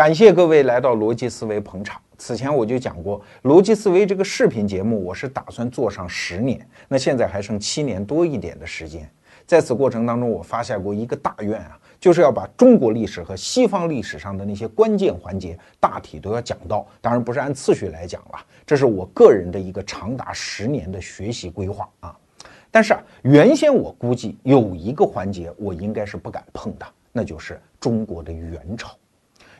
感谢各位来到逻辑思维捧场。此前我就讲过，逻辑思维这个视频节目，我是打算做上十年，那现在还剩七年多一点的时间。在此过程当中，我发下过一个大愿啊，就是要把中国历史和西方历史上的那些关键环节大体都要讲到。当然不是按次序来讲了，这是我个人的一个长达十年的学习规划啊。但是啊，原先我估计有一个环节我应该是不敢碰的，那就是中国的元朝。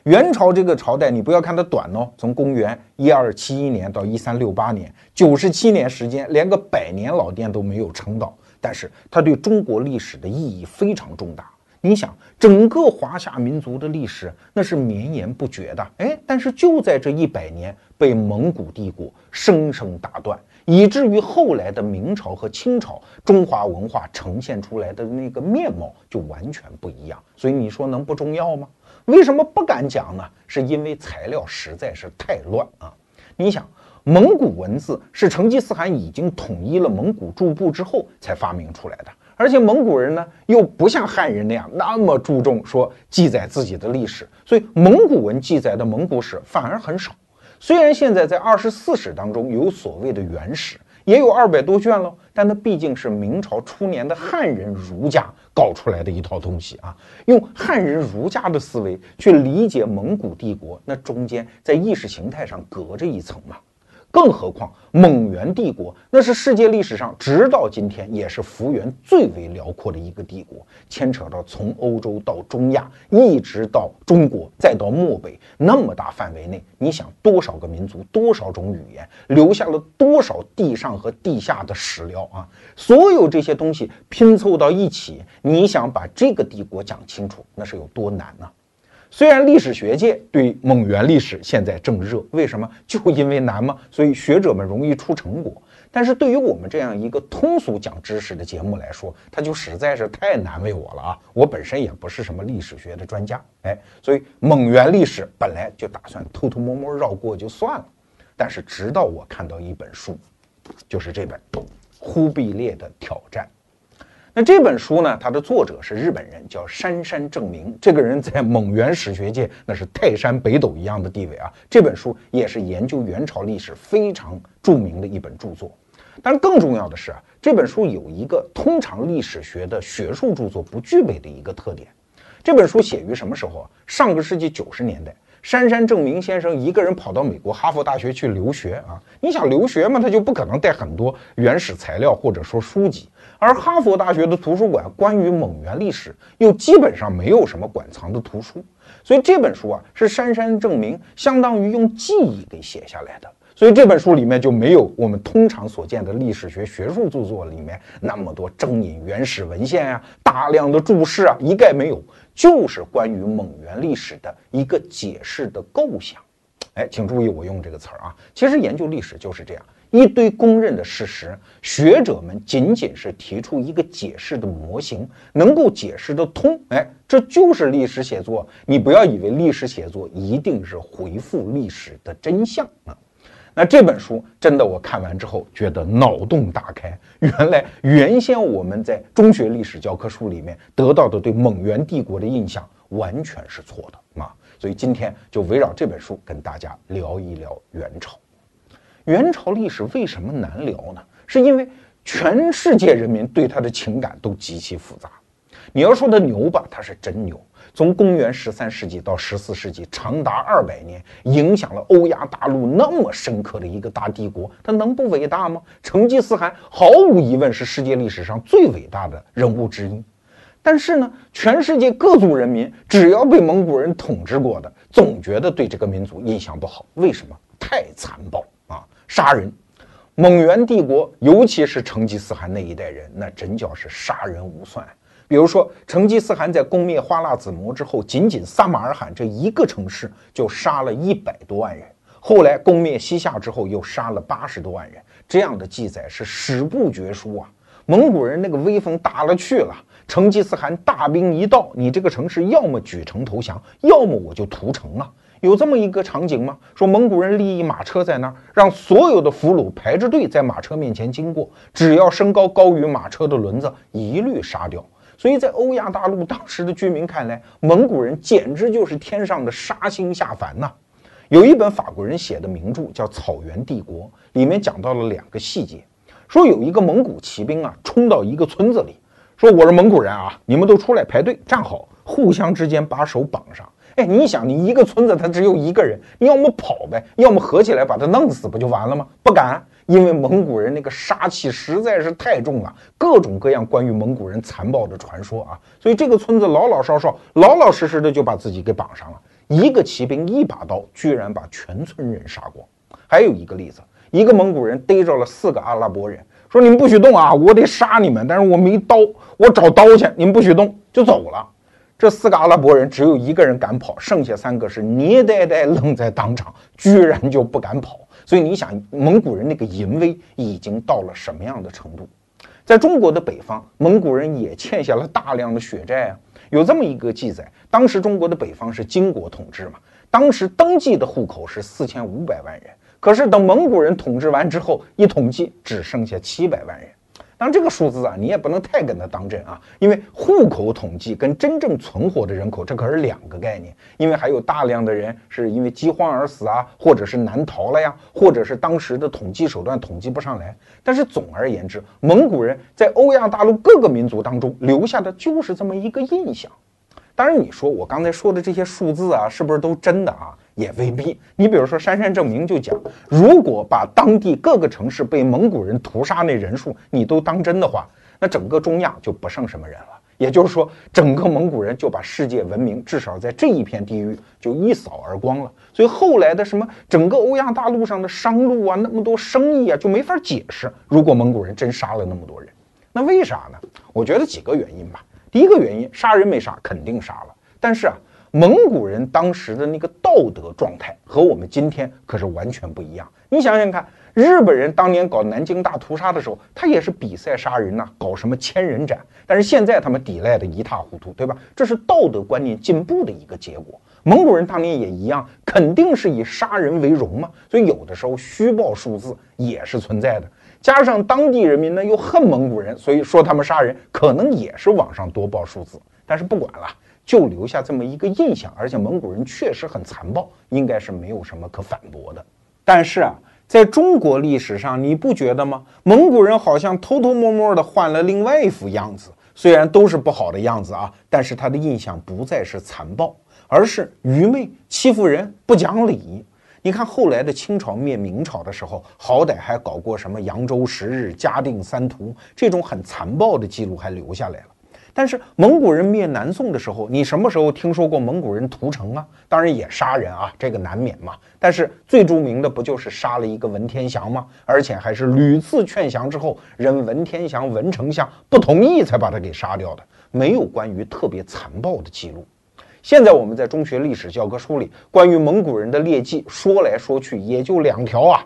元朝这个朝代，你不要看它短哦，从公元一二七一年到一三六八年，九十七年时间，连个百年老店都没有撑到。但是它对中国历史的意义非常重大。你想，整个华夏民族的历史那是绵延不绝的，哎，但是就在这一百年，被蒙古帝国生生打断，以至于后来的明朝和清朝，中华文化呈现出来的那个面貌就完全不一样。所以你说能不重要吗？为什么不敢讲呢？是因为材料实在是太乱啊！你想，蒙古文字是成吉思汗已经统一了蒙古诸部之后才发明出来的，而且蒙古人呢又不像汉人那样那么注重说记载自己的历史，所以蒙古文记载的蒙古史反而很少。虽然现在在二十四史当中有所谓的元史。也有二百多卷了，但它毕竟是明朝初年的汉人儒家搞出来的一套东西啊，用汉人儒家的思维去理解蒙古帝国，那中间在意识形态上隔着一层嘛。更何况蒙元帝国，那是世界历史上直到今天也是幅员最为辽阔的一个帝国，牵扯到从欧洲到中亚，一直到中国，再到漠北那么大范围内，你想多少个民族，多少种语言，留下了多少地上和地下的史料啊！所有这些东西拼凑到一起，你想把这个帝国讲清楚，那是有多难呢？虽然历史学界对蒙元历史现在正热，为什么？就因为难吗？所以学者们容易出成果。但是对于我们这样一个通俗讲知识的节目来说，它就实在是太难为我了啊！我本身也不是什么历史学的专家，哎，所以蒙元历史本来就打算偷偷摸摸绕过就算了。但是直到我看到一本书，就是这本《忽必烈的挑战》。那这本书呢？它的作者是日本人，叫杉山正明。这个人在蒙元史学界那是泰山北斗一样的地位啊。这本书也是研究元朝历史非常著名的一本著作。但更重要的是啊，这本书有一个通常历史学的学术著作不具备的一个特点。这本书写于什么时候啊？上个世纪九十年代。杉山正明先生一个人跑到美国哈佛大学去留学啊！你想留学嘛，他就不可能带很多原始材料或者说书籍，而哈佛大学的图书馆关于蒙元历史又基本上没有什么馆藏的图书，所以这本书啊是杉山正明相当于用记忆给写下来的，所以这本书里面就没有我们通常所见的历史学学术著作里面那么多征引原始文献呀、大量的注释啊，一概没有。就是关于蒙元历史的一个解释的构想，哎，请注意我用这个词儿啊。其实研究历史就是这样，一堆公认的事实，学者们仅仅是提出一个解释的模型，能够解释得通，哎，这就是历史写作。你不要以为历史写作一定是回复历史的真相啊。那这本书真的，我看完之后觉得脑洞大开。原来原先我们在中学历史教科书里面得到的对蒙元帝国的印象完全是错的啊！所以今天就围绕这本书跟大家聊一聊元朝。元朝历史为什么难聊呢？是因为全世界人民对他的情感都极其复杂。你要说他牛吧，他是真牛。从公元十三世纪到十四世纪，长达二百年，影响了欧亚大陆那么深刻的一个大帝国，他能不伟大吗？成吉思汗毫无疑问是世界历史上最伟大的人物之一。但是呢，全世界各族人民只要被蒙古人统治过的，总觉得对这个民族印象不好。为什么？太残暴啊，杀人！蒙元帝国，尤其是成吉思汗那一代人，那真叫是杀人无算。比如说，成吉思汗在攻灭花剌子模之后，仅仅撒马尔罕这一个城市就杀了一百多万人。后来攻灭西夏之后，又杀了八十多万人。这样的记载是史不绝书啊！蒙古人那个威风大了去了。成吉思汗大兵一到，你这个城市要么举城投降，要么我就屠城啊！有这么一个场景吗？说蒙古人立一马车在那儿，让所有的俘虏排着队在马车面前经过，只要身高高于马车的轮子，一律杀掉。所以在欧亚大陆当时的居民看来，蒙古人简直就是天上的杀星下凡呐。有一本法国人写的名著叫《草原帝国》，里面讲到了两个细节，说有一个蒙古骑兵啊，冲到一个村子里，说我是蒙古人啊，你们都出来排队站好，互相之间把手绑上。哎，你想，你一个村子他只有一个人，你要么跑呗，要么合起来把他弄死不就完了吗？不敢，因为蒙古人那个杀气实在是太重了，各种各样关于蒙古人残暴的传说啊，所以这个村子老老少少、老老实实的就把自己给绑上了。一个骑兵一把刀，居然把全村人杀光。还有一个例子，一个蒙古人逮着了四个阿拉伯人，说：“你们不许动啊，我得杀你们，但是我没刀，我找刀去，你们不许动，就走了。”这四个阿拉伯人只有一个人敢跑，剩下三个是捏呆呆愣在当场，居然就不敢跑。所以你想，蒙古人那个淫威已经到了什么样的程度？在中国的北方，蒙古人也欠下了大量的血债啊。有这么一个记载，当时中国的北方是金国统治嘛，当时登记的户口是四千五百万人，可是等蒙古人统治完之后，一统计只剩下七百万人。当然这个数字啊，你也不能太跟他当真啊，因为户口统计跟真正存活的人口这可是两个概念，因为还有大量的人是因为饥荒而死啊，或者是难逃了呀，或者是当时的统计手段统计不上来。但是总而言之，蒙古人在欧亚大陆各个民族当中留下的就是这么一个印象。当然，你说我刚才说的这些数字啊，是不是都真的啊？也未必。你比如说，杉杉证明就讲，如果把当地各个城市被蒙古人屠杀那人数你都当真的话，那整个中亚就不剩什么人了。也就是说，整个蒙古人就把世界文明至少在这一片地域就一扫而光了。所以后来的什么整个欧亚大陆上的商路啊，那么多生意啊，就没法解释。如果蒙古人真杀了那么多人，那为啥呢？我觉得几个原因吧。第一个原因，杀人没杀，肯定杀了。但是啊，蒙古人当时的那个道德状态和我们今天可是完全不一样。你想想看。日本人当年搞南京大屠杀的时候，他也是比赛杀人呐，搞什么千人斩。但是现在他们抵赖的一塌糊涂，对吧？这是道德观念进步的一个结果。蒙古人当年也一样，肯定是以杀人为荣嘛。所以有的时候虚报数字也是存在的。加上当地人民呢又恨蒙古人，所以说他们杀人可能也是网上多报数字。但是不管了，就留下这么一个印象。而且蒙古人确实很残暴，应该是没有什么可反驳的。但是啊。在中国历史上，你不觉得吗？蒙古人好像偷偷摸摸的换了另外一副样子，虽然都是不好的样子啊，但是他的印象不再是残暴，而是愚昧、欺负人、不讲理。你看后来的清朝灭明朝的时候，好歹还搞过什么扬州十日、嘉定三屠这种很残暴的记录还留下来了。但是蒙古人灭南宋的时候，你什么时候听说过蒙古人屠城啊？当然也杀人啊，这个难免嘛。但是最著名的不就是杀了一个文天祥吗？而且还是屡次劝降之后，人文天祥文丞相不同意才把他给杀掉的，没有关于特别残暴的记录。现在我们在中学历史教科书里关于蒙古人的劣迹说来说去也就两条啊。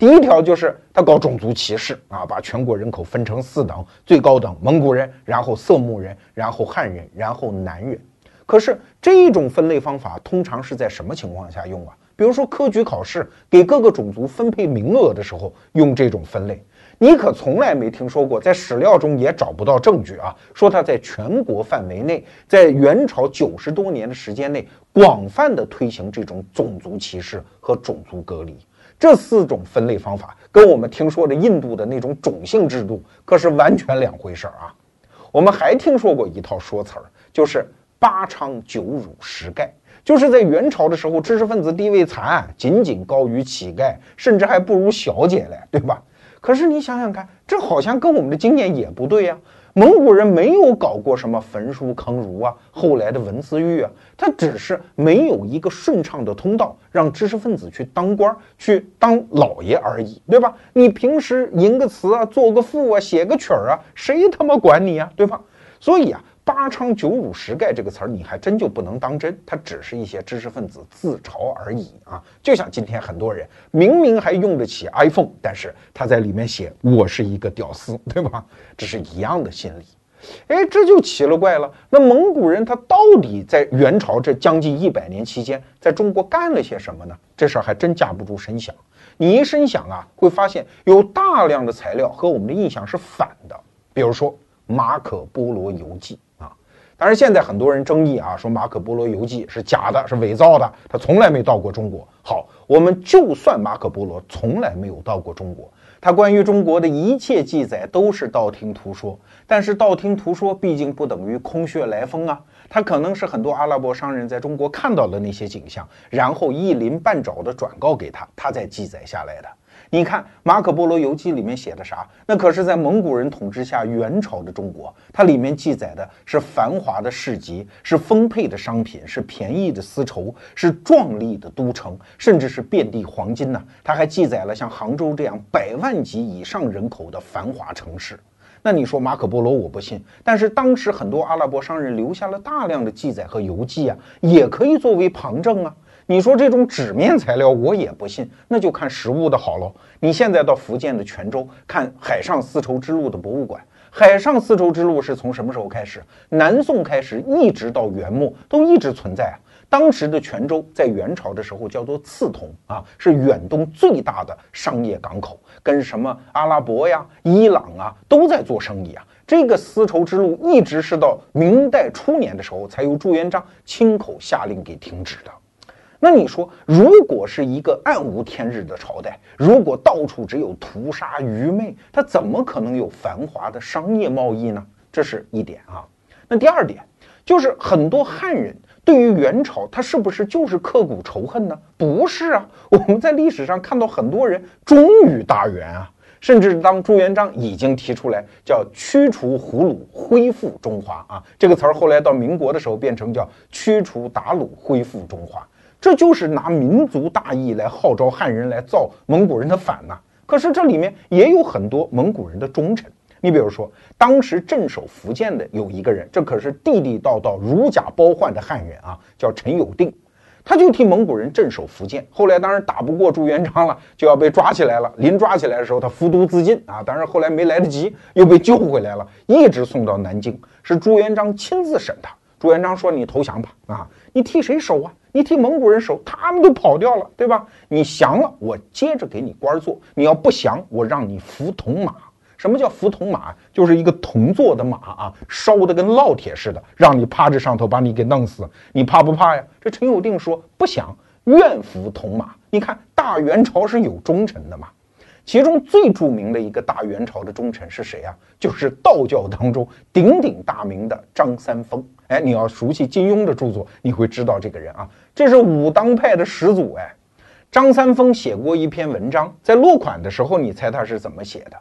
第一条就是他搞种族歧视啊，把全国人口分成四等，最高等蒙古人，然后色目人，然后汉人，然后南人。可是这种分类方法通常是在什么情况下用啊？比如说科举考试给各个种族分配名额的时候用这种分类，你可从来没听说过，在史料中也找不到证据啊，说他在全国范围内，在元朝九十多年的时间内广泛的推行这种种族歧视和种族隔离。这四种分类方法跟我们听说的印度的那种种姓制度可是完全两回事儿啊！我们还听说过一套说辞儿，就是八娼九辱十丐，就是在元朝的时候，知识分子地位惨，仅仅高于乞丐，甚至还不如小姐嘞，对吧？可是你想想看，这好像跟我们的经验也不对呀。蒙古人没有搞过什么焚书坑儒啊，后来的文字狱啊，他只是没有一个顺畅的通道，让知识分子去当官、去当老爷而已，对吧？你平时吟个词啊，作个赋啊，写个曲儿啊，谁他妈管你呀，对吧？所以啊。八昌九辱十丐这个词儿，你还真就不能当真，它只是一些知识分子自嘲而已啊！就像今天很多人明明还用得起 iPhone，但是他在里面写我是一个屌丝，对吧？这是一样的心理。哎，这就奇了怪了。那蒙古人他到底在元朝这将近一百年期间，在中国干了些什么呢？这事儿还真架不住深想。你一深想啊，会发现有大量的材料和我们的印象是反的。比如说《马可·波罗游记》。当然，现在很多人争议啊，说马可波罗游记是假的，是伪造的，他从来没到过中国。好，我们就算马可波罗从来没有到过中国，他关于中国的一切记载都是道听途说。但是道听途说毕竟不等于空穴来风啊，他可能是很多阿拉伯商人在中国看到的那些景象，然后一鳞半爪的转告给他，他再记载下来的。你看《马可·波罗游记》里面写的啥？那可是在蒙古人统治下元朝的中国，它里面记载的是繁华的市集，是丰沛的商品，是便宜的丝绸，是壮丽的都城，甚至是遍地黄金呢。它还记载了像杭州这样百万级以上人口的繁华城市。那你说马可·波罗我不信，但是当时很多阿拉伯商人留下了大量的记载和游记啊，也可以作为旁证啊。你说这种纸面材料我也不信，那就看实物的好喽。你现在到福建的泉州看海上丝绸之路的博物馆，海上丝绸之路是从什么时候开始？南宋开始，一直到元末都一直存在啊。当时的泉州在元朝的时候叫做刺桐啊，是远东最大的商业港口，跟什么阿拉伯呀、伊朗啊都在做生意啊。这个丝绸之路一直是到明代初年的时候，才由朱元璋亲口下令给停止的。那你说，如果是一个暗无天日的朝代，如果到处只有屠杀愚昧，它怎么可能有繁华的商业贸易呢？这是一点啊。那第二点就是很多汉人对于元朝，他是不是就是刻骨仇恨呢？不是啊，我们在历史上看到很多人忠于大元啊，甚至当朱元璋已经提出来叫驱除胡虏，恢复中华啊，这个词儿后来到民国的时候变成叫驱除鞑虏，恢复中华。这就是拿民族大义来号召汉人来造蒙古人的反呐。可是这里面也有很多蒙古人的忠臣。你比如说，当时镇守福建的有一个人，这可是地地道道如假包换的汉人啊，叫陈友定，他就替蒙古人镇守福建。后来当然打不过朱元璋了，就要被抓起来了。临抓起来的时候，他服毒自尽啊。当然后来没来得及，又被救回来了，一直送到南京，是朱元璋亲自审他。朱元璋说：“你投降吧，啊，你替谁守啊？”你替蒙古人守，他们都跑掉了，对吧？你降了，我接着给你官做；你要不降，我让你服铜马。什么叫服铜马？就是一个铜做的马啊，烧的跟烙铁似的，让你趴着上头把你给弄死。你怕不怕呀？这陈友定说不降，愿服铜马。你看大元朝是有忠臣的嘛？其中最著名的一个大元朝的忠臣是谁啊？就是道教当中鼎鼎大名的张三丰。哎，你要熟悉金庸的著作，你会知道这个人啊，这是武当派的始祖。哎，张三丰写过一篇文章，在落款的时候，你猜他是怎么写的？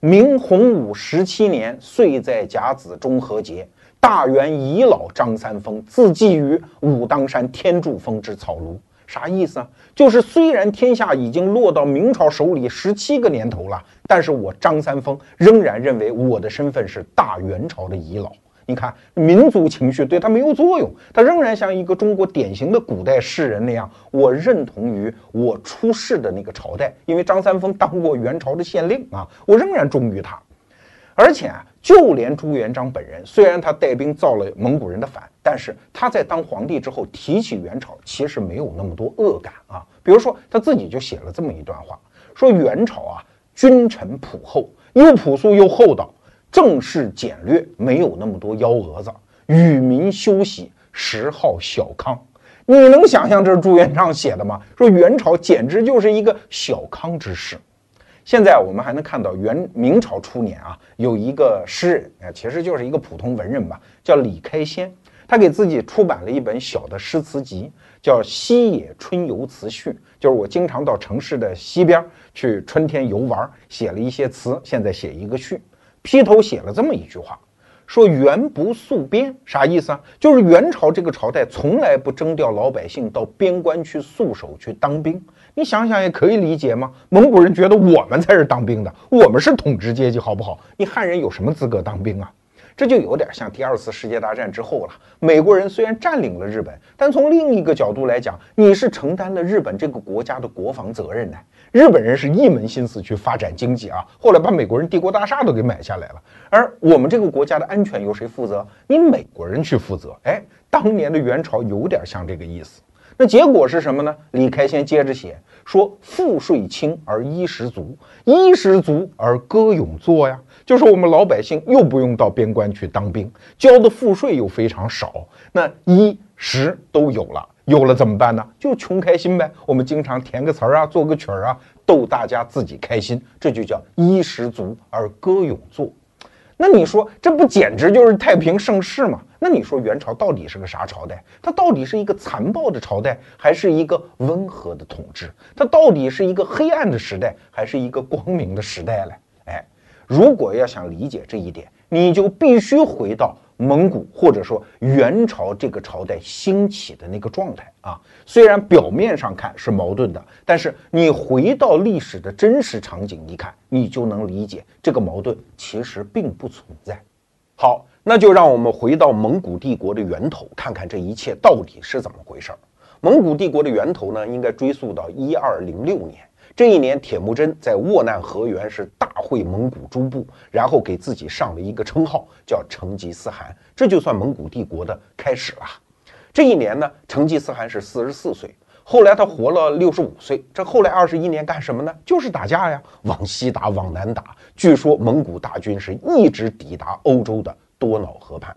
明洪武十七年，岁在甲子中和节，大元遗老张三丰自寄于武当山天柱峰之草庐。啥意思啊？就是虽然天下已经落到明朝手里十七个年头了，但是我张三丰仍然认为我的身份是大元朝的遗老。你看，民族情绪对他没有作用，他仍然像一个中国典型的古代士人那样，我认同于我出世的那个朝代，因为张三丰当过元朝的县令啊，我仍然忠于他。而且啊，就连朱元璋本人，虽然他带兵造了蒙古人的反，但是他在当皇帝之后提起元朝，其实没有那么多恶感啊。比如说，他自己就写了这么一段话，说元朝啊，君臣朴厚，又朴素又厚道。正事简略，没有那么多幺蛾子，与民休息，时号小康。你能想象这是朱元璋写的吗？说元朝简直就是一个小康之世。现在我们还能看到元明朝初年啊，有一个诗人啊，其实就是一个普通文人吧，叫李开先。他给自己出版了一本小的诗词集，叫《西野春游词序》，就是我经常到城市的西边去春天游玩，写了一些词，现在写一个序。劈头写了这么一句话，说元不宿边，啥意思啊？就是元朝这个朝代从来不征调老百姓到边关去戍守去当兵。你想想也可以理解吗？蒙古人觉得我们才是当兵的，我们是统治阶级，好不好？你汉人有什么资格当兵啊？这就有点像第二次世界大战之后了。美国人虽然占领了日本，但从另一个角度来讲，你是承担了日本这个国家的国防责任的。日本人是一门心思去发展经济啊，后来把美国人帝国大厦都给买下来了。而我们这个国家的安全由谁负责？你美国人去负责。哎，当年的元朝有点像这个意思。那结果是什么呢？李开先接着写说：“赋税轻而衣食足，衣食足而歌咏作呀。”就是我们老百姓又不用到边关去当兵，交的赋税又非常少，那衣食都有了，有了怎么办呢？就穷开心呗。我们经常填个词儿啊，做个曲儿啊，逗大家自己开心，这就叫衣食足而歌咏作。那你说这不简直就是太平盛世吗？那你说元朝到底是个啥朝代？它到底是一个残暴的朝代，还是一个温和的统治？它到底是一个黑暗的时代，还是一个光明的时代嘞？哎。如果要想理解这一点，你就必须回到蒙古或者说元朝这个朝代兴起的那个状态啊。虽然表面上看是矛盾的，但是你回到历史的真实场景一看，你就能理解这个矛盾其实并不存在。好，那就让我们回到蒙古帝国的源头，看看这一切到底是怎么回事儿。蒙古帝国的源头呢，应该追溯到一二零六年。这一年，铁木真在斡难河源是大会蒙古诸部，然后给自己上了一个称号，叫成吉思汗，这就算蒙古帝国的开始了。这一年呢，成吉思汗是四十四岁，后来他活了六十五岁。这后来二十一年干什么呢？就是打架呀，往西打，往南打。据说蒙古大军是一直抵达欧洲的多瑙河畔。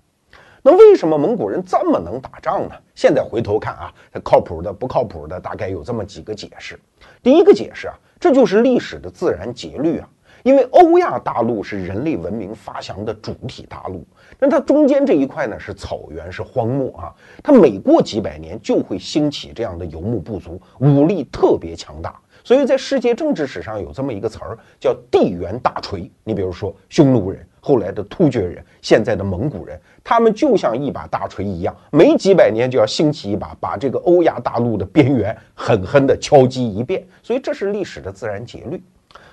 那为什么蒙古人这么能打仗呢？现在回头看啊，靠谱的、不靠谱的，大概有这么几个解释。第一个解释啊，这就是历史的自然节律啊。因为欧亚大陆是人类文明发祥的主体大陆，那它中间这一块呢是草原，是荒漠啊。它每过几百年就会兴起这样的游牧部族，武力特别强大。所以在世界政治史上有这么一个词儿叫地缘大锤。你比如说匈奴人，后来的突厥人，现在的蒙古人，他们就像一把大锤一样，没几百年就要兴起一把，把这个欧亚大陆的边缘狠狠地敲击一遍。所以这是历史的自然节律。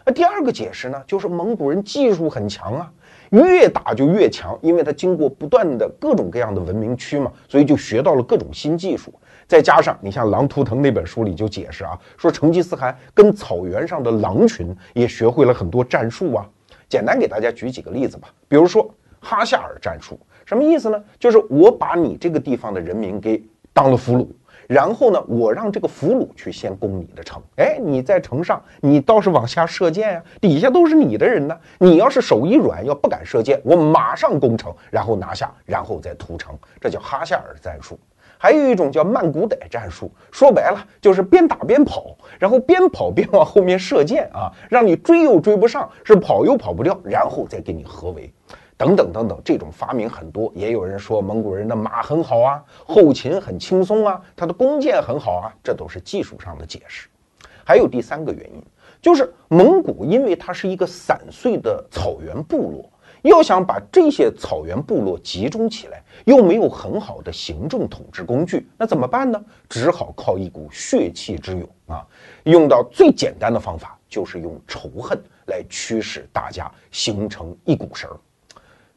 那第二个解释呢，就是蒙古人技术很强啊，越打就越强，因为他经过不断的各种各样的文明区嘛，所以就学到了各种新技术。再加上你像《狼图腾》那本书里就解释啊，说成吉思汗跟草原上的狼群也学会了很多战术啊。简单给大家举几个例子吧，比如说哈夏尔战术，什么意思呢？就是我把你这个地方的人民给当了俘虏，然后呢，我让这个俘虏去先攻你的城。哎，你在城上，你倒是往下射箭呀，底下都是你的人呢。你要是手一软，要不敢射箭，我马上攻城，然后拿下，然后再屠城。这叫哈夏尔战术。还有一种叫曼古傣战术，说白了就是边打边跑，然后边跑边往后面射箭啊，让你追又追不上，是跑又跑不掉，然后再给你合围，等等等等。这种发明很多，也有人说蒙古人的马很好啊，后勤很轻松啊，他的弓箭很好啊，这都是技术上的解释。还有第三个原因，就是蒙古因为它是一个散碎的草原部落。要想把这些草原部落集中起来，又没有很好的行政统治工具，那怎么办呢？只好靠一股血气之勇啊！用到最简单的方法，就是用仇恨来驱使大家形成一股绳儿。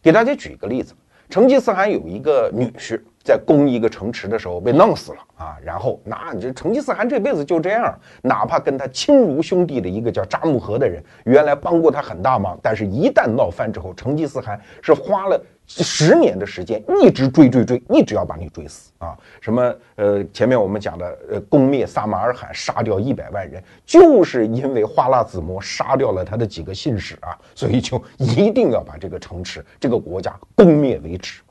给大家举一个例子，成吉思汗有一个女婿。在攻一个城池的时候被弄死了啊！然后那你这成吉思汗这辈子就这样，哪怕跟他亲如兄弟的一个叫扎木合的人，原来帮过他很大忙，但是一旦闹翻之后，成吉思汗是花了十年的时间，一直追追追，一直要把你追死啊！什么呃，前面我们讲的呃，攻灭撒马尔罕，杀掉一百万人，就是因为花剌子模杀掉了他的几个信使啊，所以就一定要把这个城池、这个国家攻灭为止。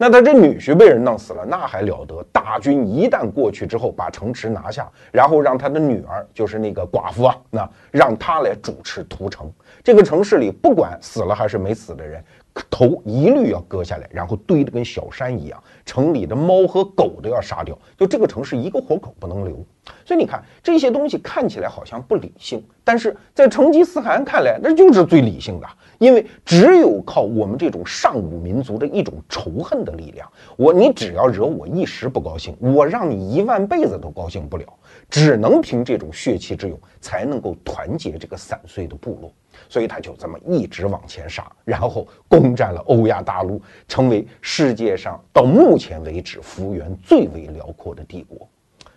那他这女婿被人弄死了，那还了得？大军一旦过去之后，把城池拿下，然后让他的女儿，就是那个寡妇啊，那让他来主持屠城。这个城市里，不管死了还是没死的人。头一律要割下来，然后堆得跟小山一样。城里的猫和狗都要杀掉，就这个城市一个活口不能留。所以你看这些东西看起来好像不理性，但是在成吉思汗看来，那就是最理性的。因为只有靠我们这种上古民族的一种仇恨的力量，我你只要惹我一时不高兴，我让你一万辈子都高兴不了。只能凭这种血气之勇，才能够团结这个散碎的部落。所以他就这么一直往前杀，然后攻占了欧亚大陆，成为世界上到目前为止幅员最为辽阔的帝国。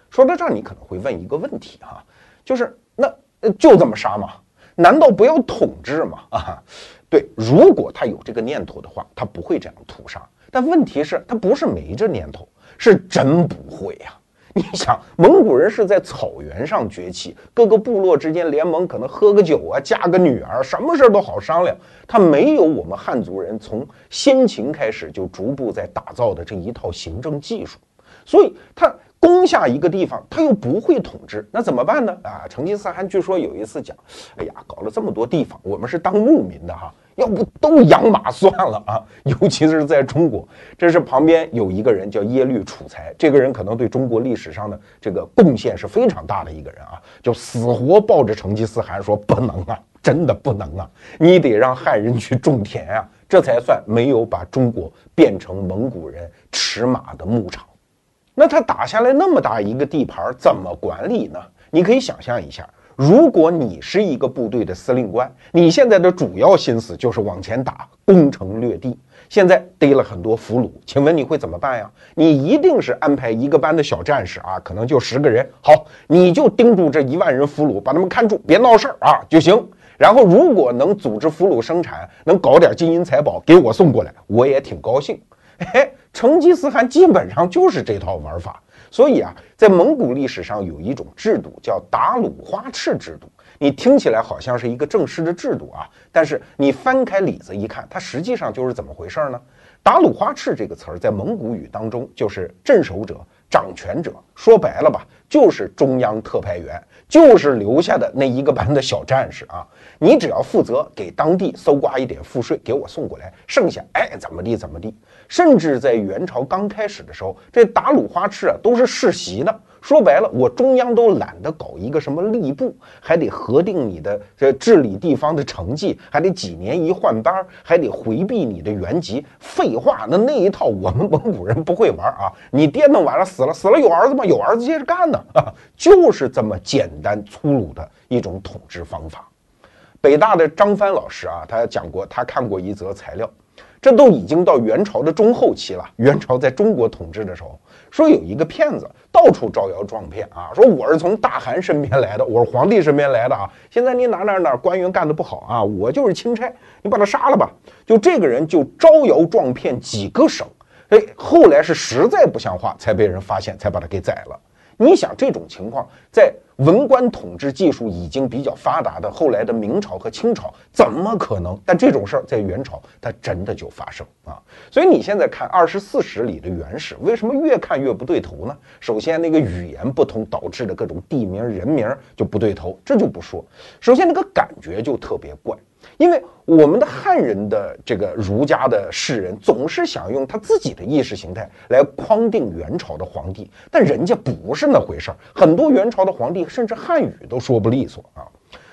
说到这儿，你可能会问一个问题哈，就是那就这么杀吗？难道不要统治吗？啊，对，如果他有这个念头的话，他不会这样屠杀。但问题是，他不是没这念头，是真不会呀。你想，蒙古人是在草原上崛起，各个部落之间联盟，可能喝个酒啊，嫁个女儿，什么事儿都好商量。他没有我们汉族人从先秦开始就逐步在打造的这一套行政技术，所以他攻下一个地方，他又不会统治，那怎么办呢？啊，成吉思汗据说有一次讲，哎呀，搞了这么多地方，我们是当牧民的哈。要不都养马算了啊！尤其是在中国，这是旁边有一个人叫耶律楚材，这个人可能对中国历史上的这个贡献是非常大的一个人啊，就死活抱着成吉思汗说不能啊，真的不能啊，你得让汉人去种田啊，这才算没有把中国变成蒙古人驰马的牧场。那他打下来那么大一个地盘，怎么管理呢？你可以想象一下。如果你是一个部队的司令官，你现在的主要心思就是往前打，攻城略地。现在逮了很多俘虏，请问你会怎么办呀？你一定是安排一个班的小战士啊，可能就十个人，好，你就盯住这一万人俘虏，把他们看住，别闹事儿啊就行。然后如果能组织俘虏生产，能搞点金银财宝给我送过来，我也挺高兴。嘿，成吉思汗基本上就是这套玩法。所以啊，在蒙古历史上有一种制度叫达鲁花赤制度，你听起来好像是一个正式的制度啊，但是你翻开里子一看，它实际上就是怎么回事呢？达鲁花赤这个词儿在蒙古语当中就是镇守者、掌权者，说白了吧，就是中央特派员，就是留下的那一个班的小战士啊。你只要负责给当地搜刮一点赋税，给我送过来，剩下哎怎么地怎么地。甚至在元朝刚开始的时候，这打鲁花赤啊都是世袭的。说白了，我中央都懒得搞一个什么吏部，还得核定你的这治理地方的成绩，还得几年一换班，还得回避你的原籍。废话，那那一套我们蒙古人不会玩啊！你爹弄完了死了，死了有儿子吗？有儿子接着干呢啊！就是这么简单粗鲁的一种统治方法。北大的张帆老师啊，他讲过，他看过一则材料，这都已经到元朝的中后期了。元朝在中国统治的时候，说有一个骗子到处招摇撞骗啊，说我是从大汗身边来的，我是皇帝身边来的啊。现在你哪哪哪官员干的不好啊，我就是钦差，你把他杀了吧。就这个人就招摇撞骗几个省，哎，后来是实在不像话，才被人发现，才把他给宰了。你想这种情况在？文官统治技术已经比较发达的后来的明朝和清朝，怎么可能？但这种事儿在元朝，它真的就发生啊！所以你现在看二十四史里的元史，为什么越看越不对头呢？首先，那个语言不通导致的各种地名人名就不对头，这就不说。首先，那个感觉就特别怪。因为我们的汉人的这个儒家的士人总是想用他自己的意识形态来框定元朝的皇帝，但人家不是那回事儿。很多元朝的皇帝甚至汉语都说不利索啊。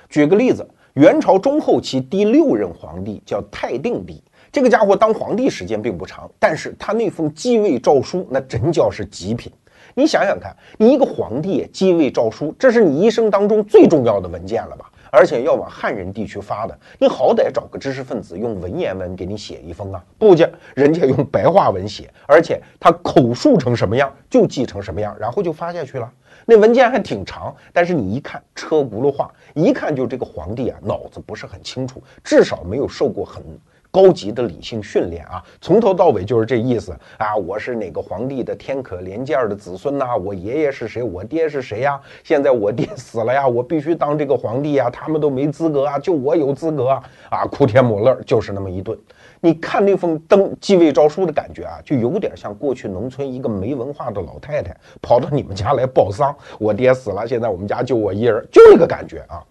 举个例子，元朝中后期第六任皇帝叫泰定帝，这个家伙当皇帝时间并不长，但是他那封继位诏书那真叫是极品。你想想看，你一个皇帝继位诏书，这是你一生当中最重要的文件了吧？而且要往汉人地区发的，你好歹找个知识分子用文言文给你写一封啊！不见人家用白话文写，而且他口述成什么样就记成什么样，然后就发下去了。那文件还挺长，但是你一看车轱辘话，一看就这个皇帝啊脑子不是很清楚，至少没有受过很。高级的理性训练啊，从头到尾就是这意思啊！我是哪个皇帝的天可怜见的子孙呐？我爷爷是谁？我爹是谁呀？现在我爹死了呀，我必须当这个皇帝呀！他们都没资格啊，就我有资格啊！啊，哭天抹泪就是那么一顿。你看那封登继位诏书的感觉啊，就有点像过去农村一个没文化的老太太跑到你们家来报丧，我爹死了，现在我们家就我一人，就那个感觉啊。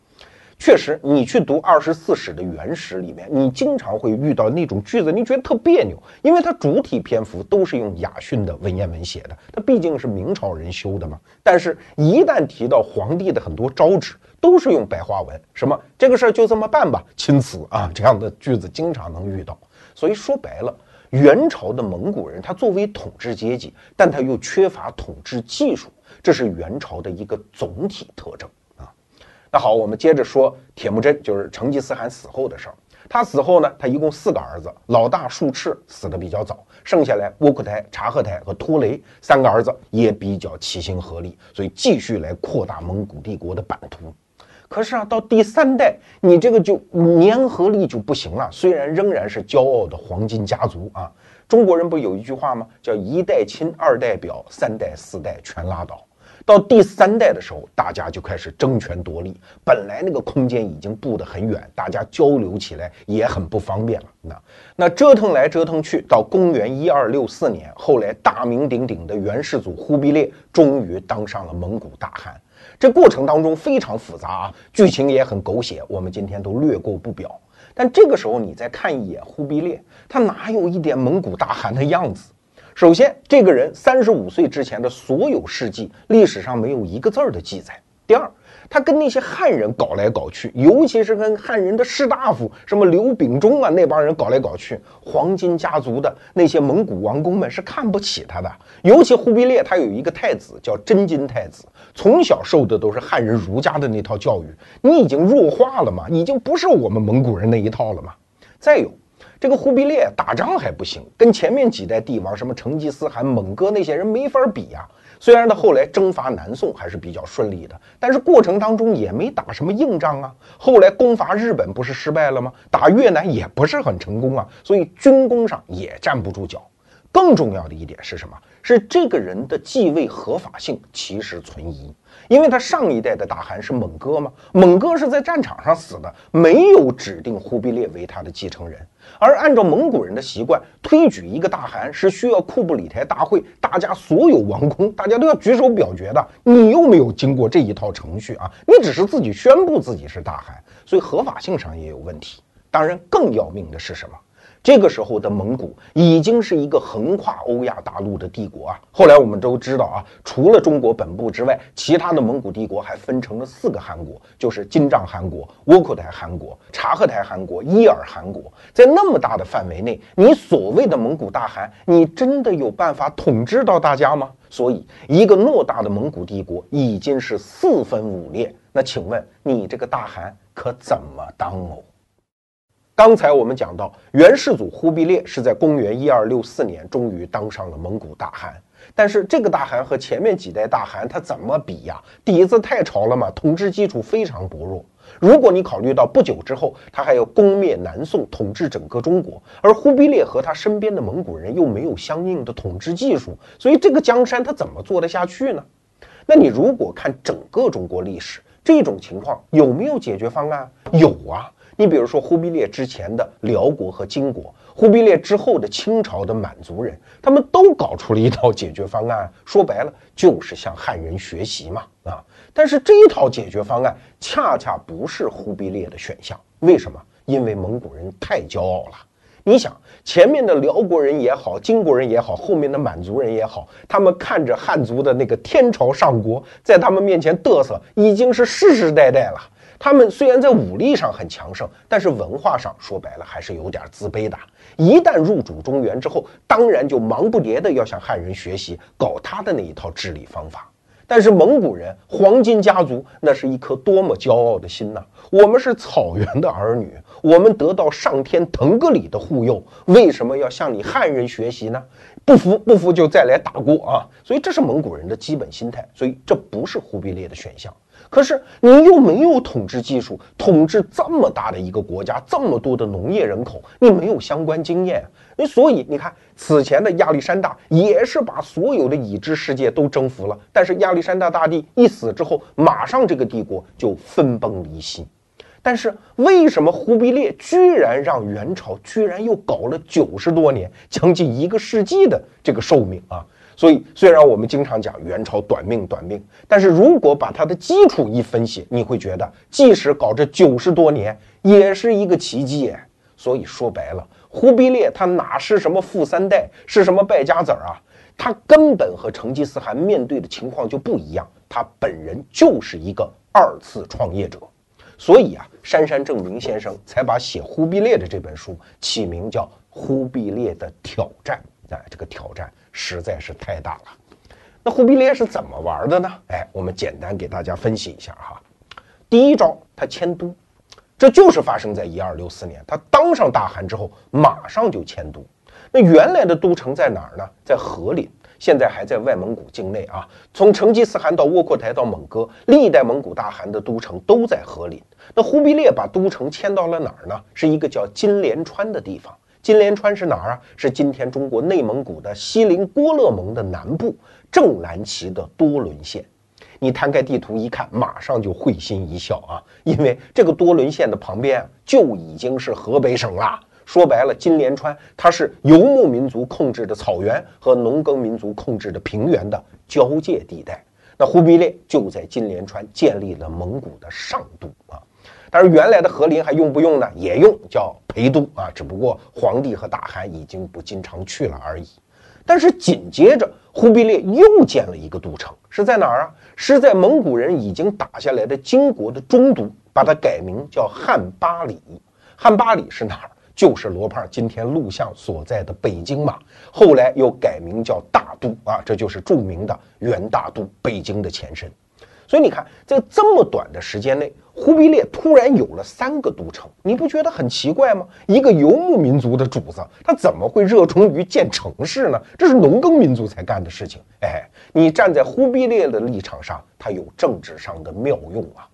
确实，你去读二十四史的原始里面，你经常会遇到那种句子，你觉得特别扭，因为它主体篇幅都是用雅训的文言文写的，它毕竟是明朝人修的嘛。但是，一旦提到皇帝的很多诏旨，都是用白话文，什么这个事儿就这么办吧，钦此啊，这样的句子经常能遇到。所以说白了，元朝的蒙古人他作为统治阶级，但他又缺乏统治技术，这是元朝的一个总体特征。那好，我们接着说铁木真，就是成吉思汗死后的事儿。他死后呢，他一共四个儿子，老大术赤死的比较早，剩下来窝阔台、察合台和拖雷三个儿子也比较齐心合力，所以继续来扩大蒙古帝国的版图。可是啊，到第三代，你这个就粘合力就不行了。虽然仍然是骄傲的黄金家族啊，中国人不有一句话吗？叫一代亲，二代表，三代四代全拉倒。到第三代的时候，大家就开始争权夺利。本来那个空间已经布得很远，大家交流起来也很不方便了。那那折腾来折腾去，到公元一二六四年，后来大名鼎鼎的元世祖忽必烈终于当上了蒙古大汗。这过程当中非常复杂啊，剧情也很狗血，我们今天都略过不表。但这个时候你再看一眼忽必烈，他哪有一点蒙古大汗的样子？首先，这个人三十五岁之前的所有事迹，历史上没有一个字儿的记载。第二，他跟那些汉人搞来搞去，尤其是跟汉人的士大夫，什么刘秉忠啊那帮人搞来搞去，黄金家族的那些蒙古王公们是看不起他的。尤其忽必烈，他有一个太子叫真金太子，从小受的都是汉人儒家的那套教育，你已经弱化了嘛，已经不是我们蒙古人那一套了嘛。再有。这个忽必烈打仗还不行，跟前面几代帝王什么成吉思汗、蒙哥那些人没法比呀。虽然他后来征伐南宋还是比较顺利的，但是过程当中也没打什么硬仗啊。后来攻伐日本不是失败了吗？打越南也不是很成功啊，所以军功上也站不住脚。更重要的一点是什么？是这个人的继位合法性其实存疑。因为他上一代的大汗是蒙哥嘛，蒙哥是在战场上死的，没有指定忽必烈为他的继承人。而按照蒙古人的习惯，推举一个大汗是需要库布里台大会，大家所有王公，大家都要举手表决的。你又没有经过这一套程序啊，你只是自己宣布自己是大汗，所以合法性上也有问题。当然，更要命的是什么？这个时候的蒙古已经是一个横跨欧亚大陆的帝国啊！后来我们都知道啊，除了中国本部之外，其他的蒙古帝国还分成了四个汗国，就是金帐汗国、窝阔台汗国、察合台汗国、伊尔汗国。在那么大的范围内，你所谓的蒙古大汗，你真的有办法统治到大家吗？所以，一个偌大的蒙古帝国已经是四分五裂。那请问你这个大汗可怎么当哦？刚才我们讲到，元世祖忽必烈是在公元一二六四年终于当上了蒙古大汗。但是这个大汗和前面几代大汗他怎么比呀？底子太潮了嘛，统治基础非常薄弱。如果你考虑到不久之后他还要攻灭南宋，统治整个中国，而忽必烈和他身边的蒙古人又没有相应的统治技术，所以这个江山他怎么做得下去呢？那你如果看整个中国历史，这种情况有没有解决方案？有啊。你比如说忽必烈之前的辽国和金国，忽必烈之后的清朝的满族人，他们都搞出了一套解决方案。说白了就是向汉人学习嘛啊！但是这一套解决方案恰恰不是忽必烈的选项。为什么？因为蒙古人太骄傲了。你想，前面的辽国人也好，金国人也好，后面的满族人也好，他们看着汉族的那个天朝上国在他们面前嘚瑟，已经是世世代代了。他们虽然在武力上很强盛，但是文化上说白了还是有点自卑的。一旦入主中原之后，当然就忙不迭的要向汉人学习，搞他的那一套治理方法。但是蒙古人黄金家族那是一颗多么骄傲的心呐！我们是草原的儿女，我们得到上天腾格里的护佑，为什么要向你汉人学习呢？不服不服就再来打过啊！所以这是蒙古人的基本心态，所以这不是忽必烈的选项。可是你又没有统治技术，统治这么大的一个国家，这么多的农业人口，你没有相关经验，你所以你看，此前的亚历山大也是把所有的已知世界都征服了，但是亚历山大大帝一死之后，马上这个帝国就分崩离析。但是为什么忽必烈居然让元朝居然又搞了九十多年，将近一个世纪的这个寿命啊？所以，虽然我们经常讲元朝短命短命，但是如果把它的基础一分析，你会觉得即使搞这九十多年，也是一个奇迹。所以说白了，忽必烈他哪是什么富三代，是什么败家子儿啊？他根本和成吉思汗面对的情况就不一样，他本人就是一个二次创业者。所以啊，杉山正明先生才把写忽必烈的这本书起名叫《忽必烈的挑战》。哎，这个挑战。实在是太大了，那忽必烈是怎么玩的呢？哎，我们简单给大家分析一下哈。第一招，他迁都，这就是发生在一二六四年，他当上大汗之后，马上就迁都。那原来的都城在哪儿呢？在和林，现在还在外蒙古境内啊。从成吉思汗到窝阔台到蒙哥，历代蒙古大汗的都城都在和林。那忽必烈把都城迁到了哪儿呢？是一个叫金莲川的地方。金莲川是哪儿啊？是今天中国内蒙古的锡林郭勒盟的南部，正蓝旗的多伦县。你摊开地图一看，马上就会心一笑啊，因为这个多伦县的旁边啊，就已经是河北省了。说白了，金莲川它是游牧民族控制的草原和农耕民族控制的平原的交界地带。那忽必烈就在金莲川建立了蒙古的上都啊。但是原来的和林还用不用呢？也用，叫陪都啊。只不过皇帝和大汗已经不经常去了而已。但是紧接着，忽必烈又建了一个都城，是在哪儿啊？是在蒙古人已经打下来的金国的中都，把它改名叫汉巴里。汉巴里是哪儿？就是罗胖今天录像所在的北京嘛，后来又改名叫大都啊，这就是著名的元大都北京的前身。所以你看，在这么短的时间内，忽必烈突然有了三个都城，你不觉得很奇怪吗？一个游牧民族的主子，他怎么会热衷于建城市呢？这是农耕民族才干的事情。哎，你站在忽必烈的立场上，他有政治上的妙用啊。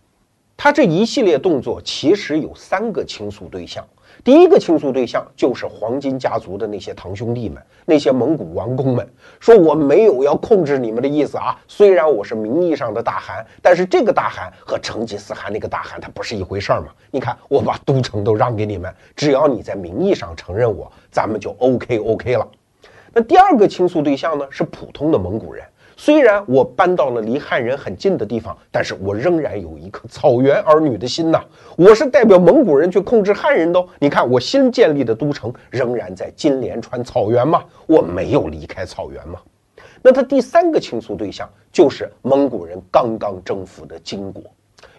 他这一系列动作其实有三个倾诉对象。第一个倾诉对象就是黄金家族的那些堂兄弟们，那些蒙古王公们，说我没有要控制你们的意思啊。虽然我是名义上的大汗，但是这个大汗和成吉思汗那个大汗他不是一回事儿嘛。你看，我把都城都让给你们，只要你在名义上承认我，咱们就 OK OK 了。那第二个倾诉对象呢，是普通的蒙古人。虽然我搬到了离汉人很近的地方，但是我仍然有一颗草原儿女的心呐。我是代表蒙古人去控制汉人的。你看，我新建立的都城仍然在金莲川草原嘛，我没有离开草原嘛。那他第三个倾诉对象就是蒙古人刚刚征服的金国。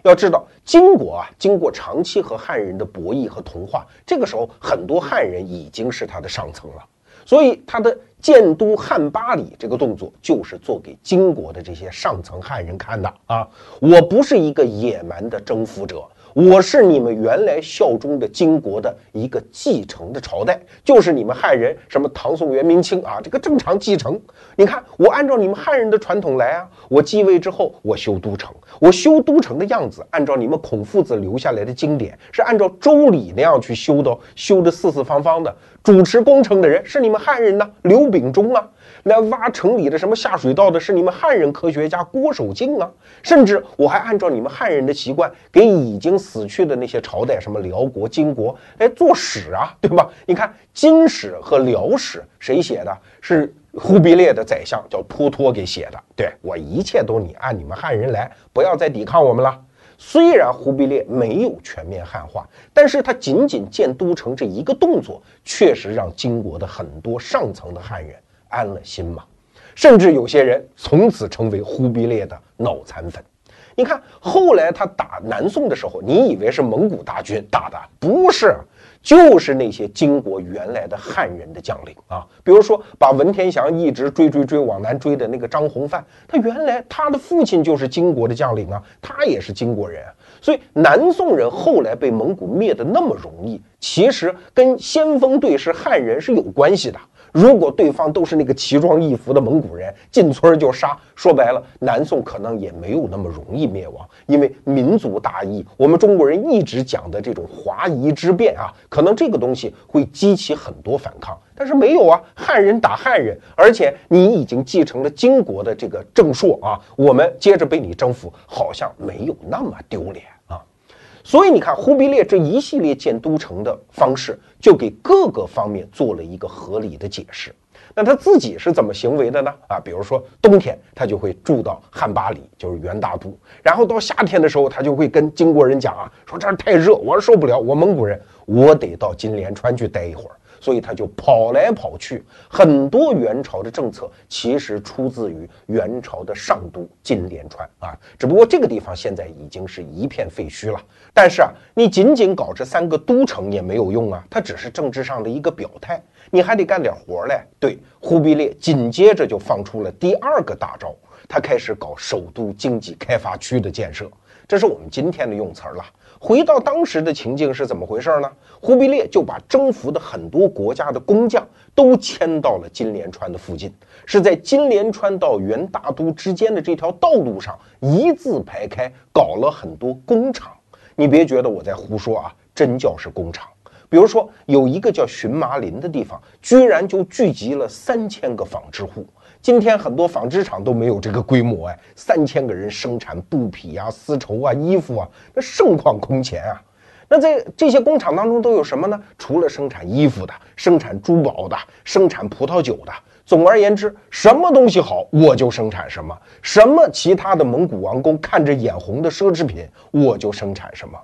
要知道，金国啊，经过长期和汉人的博弈和同化，这个时候很多汉人已经是他的上层了。所以他的建都汉巴里这个动作，就是做给金国的这些上层汉人看的啊！我不是一个野蛮的征服者。我是你们原来效忠的金国的一个继承的朝代，就是你们汉人什么唐宋元明清啊，这个正常继承。你看，我按照你们汉人的传统来啊，我继位之后，我修都城，我修都城的样子，按照你们孔夫子留下来的经典，是按照周礼那样去修的，修的四四方方的。主持工程的人是你们汉人呢，刘秉忠啊。那挖城里的什么下水道的是你们汉人科学家郭守敬啊，甚至我还按照你们汉人的习惯，给已经死去的那些朝代，什么辽国、金国，哎，做史啊，对吧？你看金史和辽史谁写的？是忽必烈的宰相叫脱脱给写的。对我一切都你按你们汉人来，不要再抵抗我们了。虽然忽必烈没有全面汉化，但是他仅仅建都城这一个动作，确实让金国的很多上层的汉人。安了心吗？甚至有些人从此成为忽必烈的脑残粉。你看，后来他打南宋的时候，你以为是蒙古大军打的，不是，就是那些金国原来的汉人的将领啊。比如说，把文天祥一直追追追往南追的那个张弘范，他原来他的父亲就是金国的将领啊，他也是金国人。所以南宋人后来被蒙古灭的那么容易，其实跟先锋队是汉人是有关系的。如果对方都是那个奇装异服的蒙古人，进村就杀，说白了，南宋可能也没有那么容易灭亡，因为民族大义，我们中国人一直讲的这种华夷之辩啊，可能这个东西会激起很多反抗，但是没有啊，汉人打汉人，而且你已经继承了金国的这个正朔啊，我们接着被你征服，好像没有那么丢脸。所以你看，忽必烈这一系列建都城的方式，就给各个方面做了一个合理的解释。那他自己是怎么行为的呢？啊，比如说冬天他就会住到汉巴里，就是元大都，然后到夏天的时候，他就会跟金国人讲啊，说这儿太热，我受不了，我蒙古人，我得到金莲川去待一会儿。所以他就跑来跑去，很多元朝的政策其实出自于元朝的上都金莲川啊，只不过这个地方现在已经是一片废墟了。但是啊，你仅仅搞这三个都城也没有用啊，它只是政治上的一个表态，你还得干点活嘞。对，忽必烈紧接着就放出了第二个大招，他开始搞首都经济开发区的建设，这是我们今天的用词儿了。回到当时的情境是怎么回事呢？忽必烈就把征服的很多国家的工匠都迁到了金莲川的附近，是在金莲川到元大都之间的这条道路上一字排开，搞了很多工厂。你别觉得我在胡说啊，真叫是工厂。比如说有一个叫荨麻林的地方，居然就聚集了三千个纺织户。今天很多纺织厂都没有这个规模哎，三千个人生产布匹啊、丝绸啊、衣服啊，那盛况空前啊。那在这些工厂当中都有什么呢？除了生产衣服的、生产珠宝的、生产葡萄酒的，总而言之，什么东西好我就生产什么；什么其他的蒙古王公看着眼红的奢侈品，我就生产什么。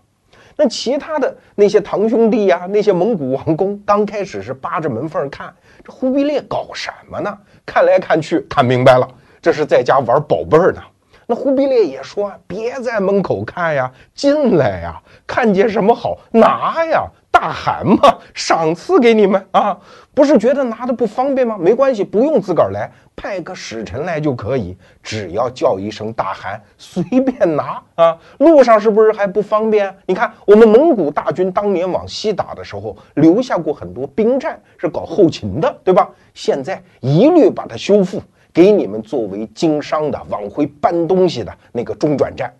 那其他的那些堂兄弟呀，那些蒙古王公，刚开始是扒着门缝看，这忽必烈搞什么呢？看来看去，看明白了，这是在家玩宝贝儿呢。那忽必烈也说：“别在门口看呀，进来呀，看见什么好拿呀，大汗嘛，赏赐给你们啊。不是觉得拿的不方便吗？没关系，不用自个儿来，派个使臣来就可以，只要叫一声大汗，随便拿啊。路上是不是还不方便？你看我们蒙古大军当年往西打的时候，留下过很多兵站是搞后勤的，对吧？现在一律把它修复。”给你们作为经商的往回搬东西的那个中转站，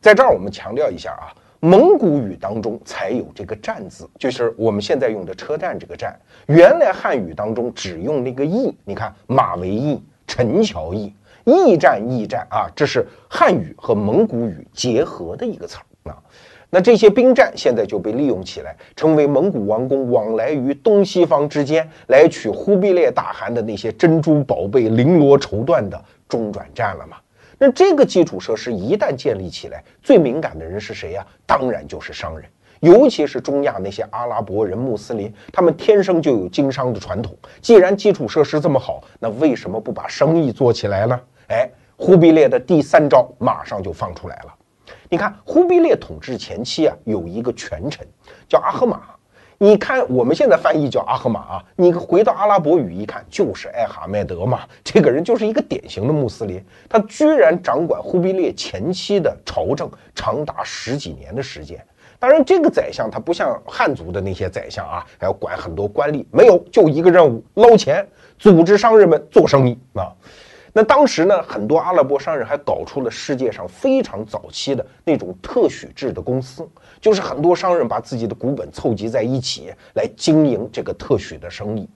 在这儿我们强调一下啊，蒙古语当中才有这个站字，就是我们现在用的车站这个站。原来汉语当中只用那个驿，你看马嵬驿、陈桥驿、驿站、驿站啊，这是汉语和蒙古语结合的一个词儿啊。那这些兵站现在就被利用起来，成为蒙古王公往来于东西方之间来取忽必烈大汗的那些珍珠宝贝、绫罗绸缎的中转站了嘛？那这个基础设施一旦建立起来，最敏感的人是谁呀？当然就是商人，尤其是中亚那些阿拉伯人、穆斯林，他们天生就有经商的传统。既然基础设施这么好，那为什么不把生意做起来呢？哎，忽必烈的第三招马上就放出来了。你看，忽必烈统治前期啊，有一个权臣叫阿赫玛。你看，我们现在翻译叫阿赫玛啊，你回到阿拉伯语一看，就是艾哈迈德嘛。这个人就是一个典型的穆斯林，他居然掌管忽必烈前期的朝政，长达十几年的时间。当然，这个宰相他不像汉族的那些宰相啊，还要管很多官吏，没有，就一个任务：捞钱，组织商人们做生意啊。那当时呢，很多阿拉伯商人还搞出了世界上非常早期的那种特许制的公司，就是很多商人把自己的股本凑集在一起来经营这个特许的生意。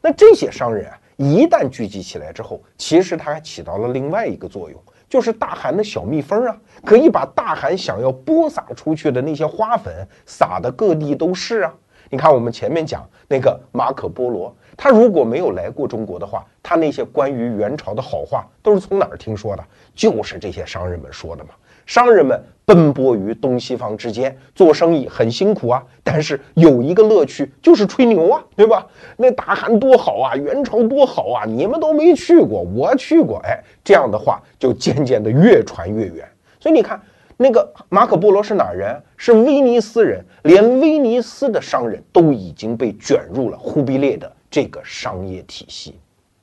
那这些商人啊，一旦聚集起来之后，其实他还起到了另外一个作用，就是大汗的小蜜蜂啊，可以把大汗想要播撒出去的那些花粉撒的各地都是啊。你看，我们前面讲那个马可波罗，他如果没有来过中国的话，他那些关于元朝的好话都是从哪儿听说的？就是这些商人们说的嘛。商人们奔波于东西方之间做生意很辛苦啊，但是有一个乐趣就是吹牛啊，对吧？那大汗多好啊，元朝多好啊，你们都没去过，我去过，哎，这样的话就渐渐的越传越远。所以你看。那个马可波罗是哪人？是威尼斯人，连威尼斯的商人都已经被卷入了忽必烈的这个商业体系。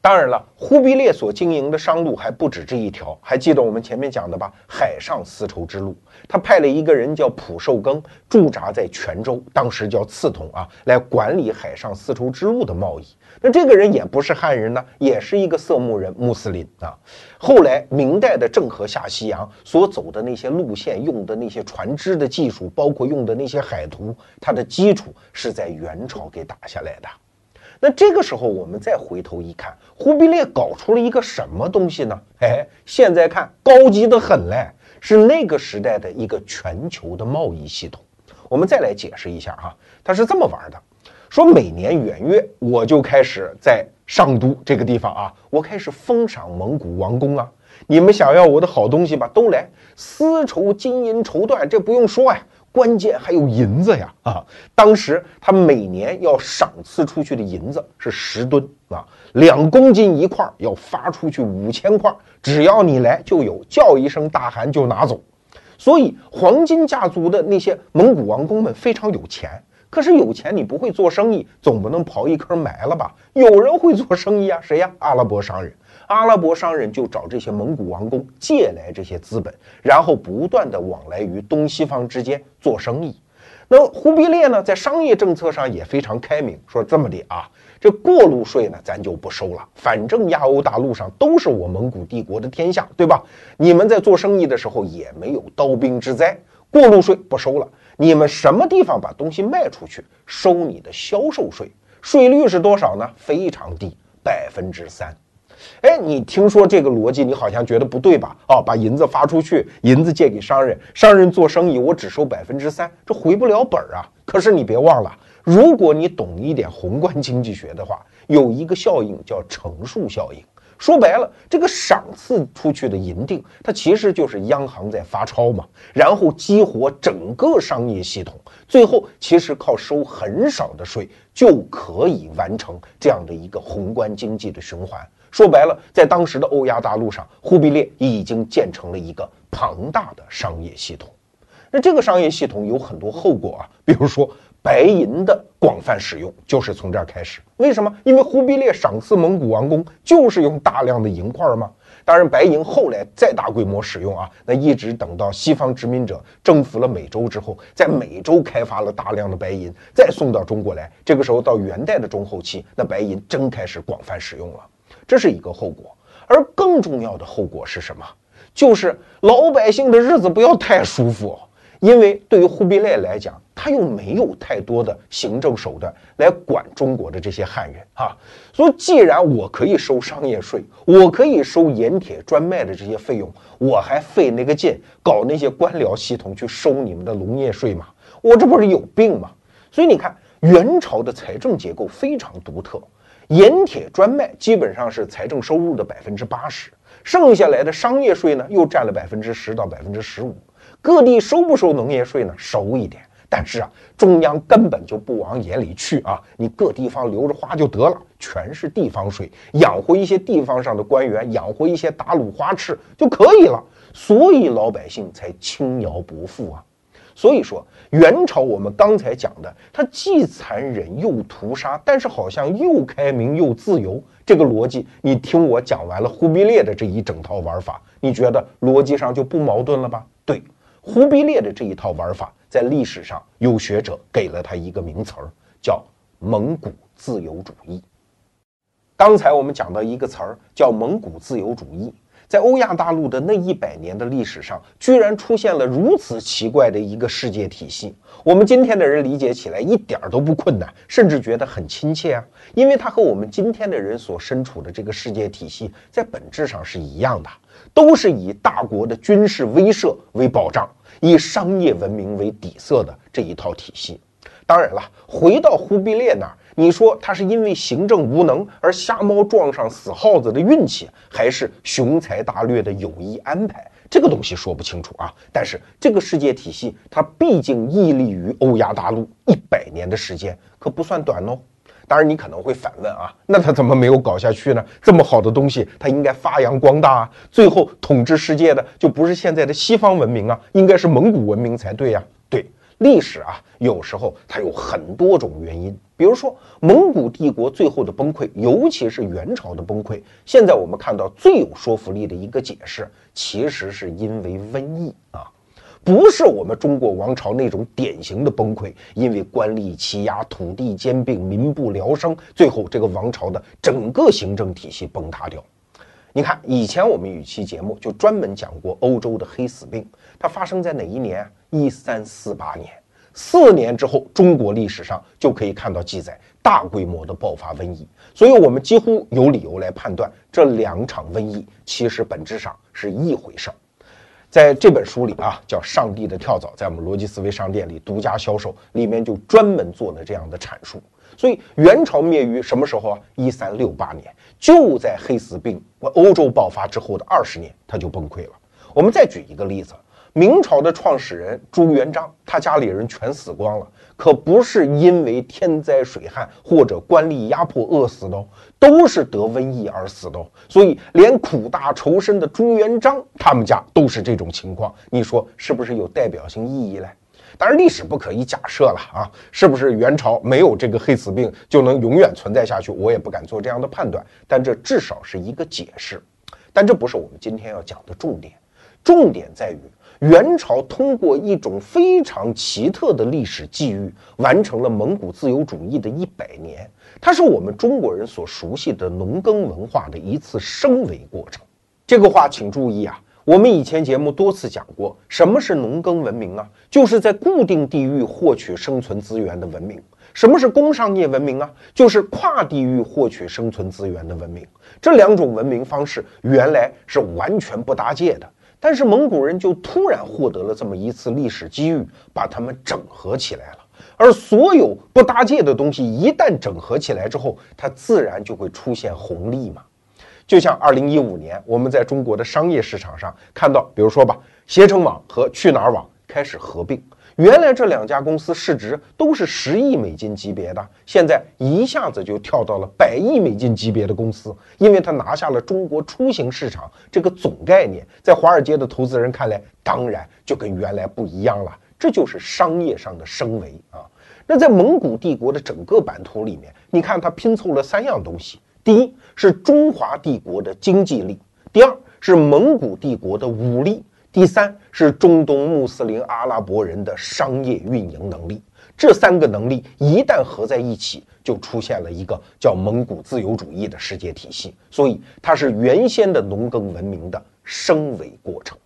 当然了，忽必烈所经营的商路还不止这一条。还记得我们前面讲的吧？海上丝绸之路，他派了一个人叫蒲寿庚驻扎在泉州，当时叫刺桐啊，来管理海上丝绸之路的贸易。那这个人也不是汉人呢，也是一个色目人，穆斯林啊。后来明代的郑和下西洋所走的那些路线，用的那些船只的技术，包括用的那些海图，它的基础是在元朝给打下来的。那这个时候，我们再回头一看，忽必烈搞出了一个什么东西呢？哎，现在看高级的很嘞，是那个时代的一个全球的贸易系统。我们再来解释一下哈，他是这么玩的：说每年元月，我就开始在上都这个地方啊，我开始封赏蒙古王公啊，你们想要我的好东西吧，都来，丝绸、金银、绸缎，这不用说呀。关键还有银子呀！啊，当时他每年要赏赐出去的银子是十吨啊，两公斤一块，要发出去五千块。只要你来就有，叫一声大汗就拿走。所以黄金家族的那些蒙古王公们非常有钱。可是有钱你不会做生意，总不能刨一坑埋了吧？有人会做生意啊，谁呀？阿拉伯商人。阿拉伯商人就找这些蒙古王公借来这些资本，然后不断的往来于东西方之间做生意。那忽必烈呢，在商业政策上也非常开明，说这么的啊，这过路税呢，咱就不收了，反正亚欧大陆上都是我蒙古帝国的天下，对吧？你们在做生意的时候也没有刀兵之灾，过路税不收了。你们什么地方把东西卖出去，收你的销售税，税率是多少呢？非常低，百分之三。哎，你听说这个逻辑，你好像觉得不对吧？哦，把银子发出去，银子借给商人，商人做生意，我只收百分之三，这回不了本儿啊。可是你别忘了，如果你懂一点宏观经济学的话，有一个效应叫乘数效应。说白了，这个赏赐出去的银锭，它其实就是央行在发钞嘛，然后激活整个商业系统，最后其实靠收很少的税就可以完成这样的一个宏观经济的循环。说白了，在当时的欧亚大陆上，忽必烈已经建成了一个庞大的商业系统。那这个商业系统有很多后果啊，比如说白银的广泛使用就是从这儿开始。为什么？因为忽必烈赏赐蒙古王公就是用大量的银块嘛。当然，白银后来再大规模使用啊，那一直等到西方殖民者征服了美洲之后，在美洲开发了大量的白银，再送到中国来。这个时候到元代的中后期，那白银真开始广泛使用了。这是一个后果，而更重要的后果是什么？就是老百姓的日子不要太舒服，因为对于忽必烈来讲，他又没有太多的行政手段来管中国的这些汉人啊。所以，既然我可以收商业税，我可以收盐铁专卖的这些费用，我还费那个劲搞那些官僚系统去收你们的农业税吗？我这不是有病吗？所以你看，元朝的财政结构非常独特。盐铁专卖基本上是财政收入的百分之八十，剩下来的商业税呢又占了百分之十到百分之十五。各地收不收农业税呢？收一点，但是啊，中央根本就不往眼里去啊，你各地方留着花就得了，全是地方税，养活一些地方上的官员，养活一些打卤花痴就可以了，所以老百姓才轻徭薄赋啊。所以说，元朝我们刚才讲的，它既残忍又屠杀，但是好像又开明又自由。这个逻辑，你听我讲完了忽必烈的这一整套玩法，你觉得逻辑上就不矛盾了吧？对，忽必烈的这一套玩法，在历史上有学者给了他一个名词儿，叫蒙古自由主义。刚才我们讲到一个词儿，叫蒙古自由主义。在欧亚大陆的那一百年的历史上，居然出现了如此奇怪的一个世界体系。我们今天的人理解起来一点都不困难，甚至觉得很亲切啊！因为它和我们今天的人所身处的这个世界体系在本质上是一样的，都是以大国的军事威慑为保障，以商业文明为底色的这一套体系。当然了，回到忽必烈那儿。你说他是因为行政无能而瞎猫撞上死耗子的运气，还是雄才大略的有意安排？这个东西说不清楚啊。但是这个世界体系，它毕竟屹立于欧亚大陆一百年的时间，可不算短哦。当然，你可能会反问啊，那他怎么没有搞下去呢？这么好的东西，他应该发扬光大啊。最后统治世界的就不是现在的西方文明啊，应该是蒙古文明才对呀。对。历史啊，有时候它有很多种原因。比如说，蒙古帝国最后的崩溃，尤其是元朝的崩溃，现在我们看到最有说服力的一个解释，其实是因为瘟疫啊，不是我们中国王朝那种典型的崩溃，因为官吏欺压、土地兼并、民不聊生，最后这个王朝的整个行政体系崩塌掉。你看，以前我们有期节目就专门讲过欧洲的黑死病，它发生在哪一年？一三四八年，四年之后，中国历史上就可以看到记载，大规模的爆发瘟疫。所以，我们几乎有理由来判断，这两场瘟疫其实本质上是一回事儿。在这本书里啊，叫《上帝的跳蚤》，在我们逻辑思维商店里独家销售，里面就专门做了这样的阐述。所以，元朝灭于什么时候啊？一三六八年，就在黑死病欧洲爆发之后的二十年，它就崩溃了。我们再举一个例子。明朝的创始人朱元璋，他家里人全死光了，可不是因为天灾水旱或者官吏压迫饿死的，都是得瘟疫而死的。所以，连苦大仇深的朱元璋他们家都是这种情况。你说是不是有代表性意义嘞？当然，历史不可以假设了啊，是不是元朝没有这个黑死病就能永远存在下去？我也不敢做这样的判断，但这至少是一个解释。但这不是我们今天要讲的重点，重点在于。元朝通过一种非常奇特的历史际遇，完成了蒙古自由主义的一百年。它是我们中国人所熟悉的农耕文化的一次升维过程。这个话请注意啊！我们以前节目多次讲过，什么是农耕文明啊？就是在固定地域获取生存资源的文明。什么是工商业文明啊？就是跨地域获取生存资源的文明。这两种文明方式原来是完全不搭界的，但是蒙古人就突然获得了这么一次历史机遇，把他们整合起来了。而所有不搭界的东西一旦整合起来之后，它自然就会出现红利嘛。就像二零一五年，我们在中国的商业市场上看到，比如说吧，携程网和去哪儿网开始合并。原来这两家公司市值都是十亿美金级别的，现在一下子就跳到了百亿美金级别的公司，因为它拿下了中国出行市场这个总概念，在华尔街的投资人看来，当然就跟原来不一样了。这就是商业上的升维啊！那在蒙古帝国的整个版图里面，你看它拼凑了三样东西：第一是中华帝国的经济力，第二是蒙古帝国的武力。第三是中东穆斯林阿拉伯人的商业运营能力，这三个能力一旦合在一起，就出现了一个叫蒙古自由主义的世界体系。所以它是原先的农耕文明的升维过程。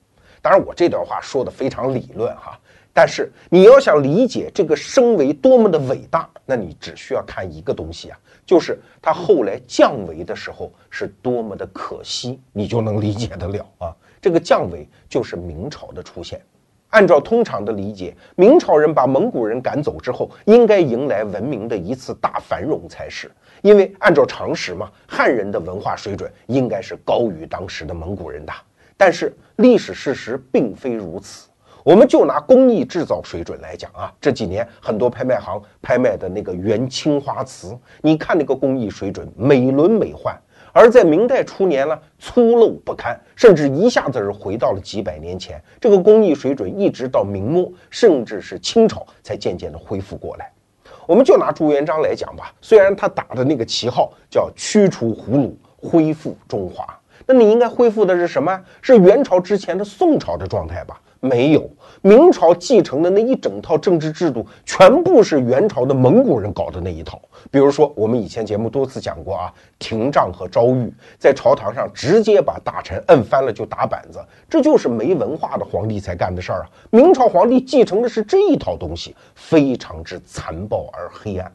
当然，我这段话说的非常理论哈，但是你要想理解这个升维多么的伟大，那你只需要看一个东西啊，就是它后来降维的时候是多么的可惜，你就能理解得了啊。这个降维就是明朝的出现。按照通常的理解，明朝人把蒙古人赶走之后，应该迎来文明的一次大繁荣才是。因为按照常识嘛，汉人的文化水准应该是高于当时的蒙古人的。但是历史事实并非如此。我们就拿工艺制造水准来讲啊，这几年很多拍卖行拍卖的那个元青花瓷，你看那个工艺水准美轮美奂。而在明代初年呢，粗陋不堪，甚至一下子是回到了几百年前。这个工艺水准一直到明末，甚至是清朝才渐渐的恢复过来。我们就拿朱元璋来讲吧，虽然他打的那个旗号叫驱除胡虏，恢复中华，那你应该恢复的是什么？是元朝之前的宋朝的状态吧？没有。明朝继承的那一整套政治制度，全部是元朝的蒙古人搞的那一套。比如说，我们以前节目多次讲过啊，廷杖和诏狱，在朝堂上直接把大臣摁翻了就打板子，这就是没文化的皇帝才干的事儿啊。明朝皇帝继承的是这一套东西，非常之残暴而黑暗。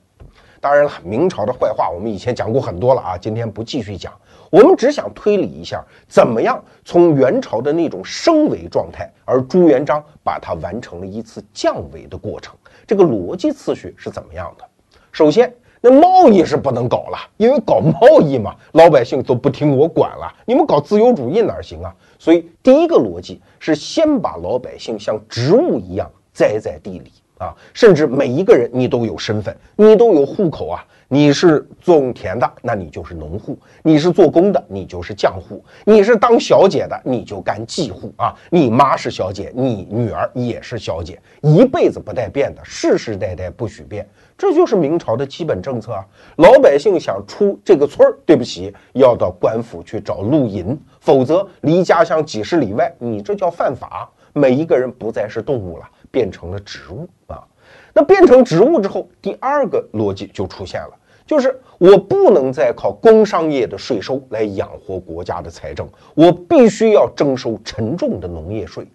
当然了，明朝的坏话我们以前讲过很多了啊，今天不继续讲。我们只想推理一下，怎么样从元朝的那种升维状态，而朱元璋把它完成了一次降维的过程，这个逻辑次序是怎么样的？首先，那贸易是不能搞了，因为搞贸易嘛，老百姓都不听我管了，你们搞自由主义哪行啊？所以，第一个逻辑是先把老百姓像植物一样栽在地里啊，甚至每一个人你都有身份，你都有户口啊。你是种田的，那你就是农户；你是做工的，你就是匠户；你是当小姐的，你就干妓户啊！你妈是小姐，你女儿也是小姐，一辈子不带变的，世世代代不许变，这就是明朝的基本政策啊！老百姓想出这个村儿，对不起，要到官府去找路银，否则离家乡几十里外，你这叫犯法。每一个人不再是动物了，变成了植物啊！那变成植物之后，第二个逻辑就出现了，就是我不能再靠工商业的税收来养活国家的财政，我必须要征收沉重的农业税。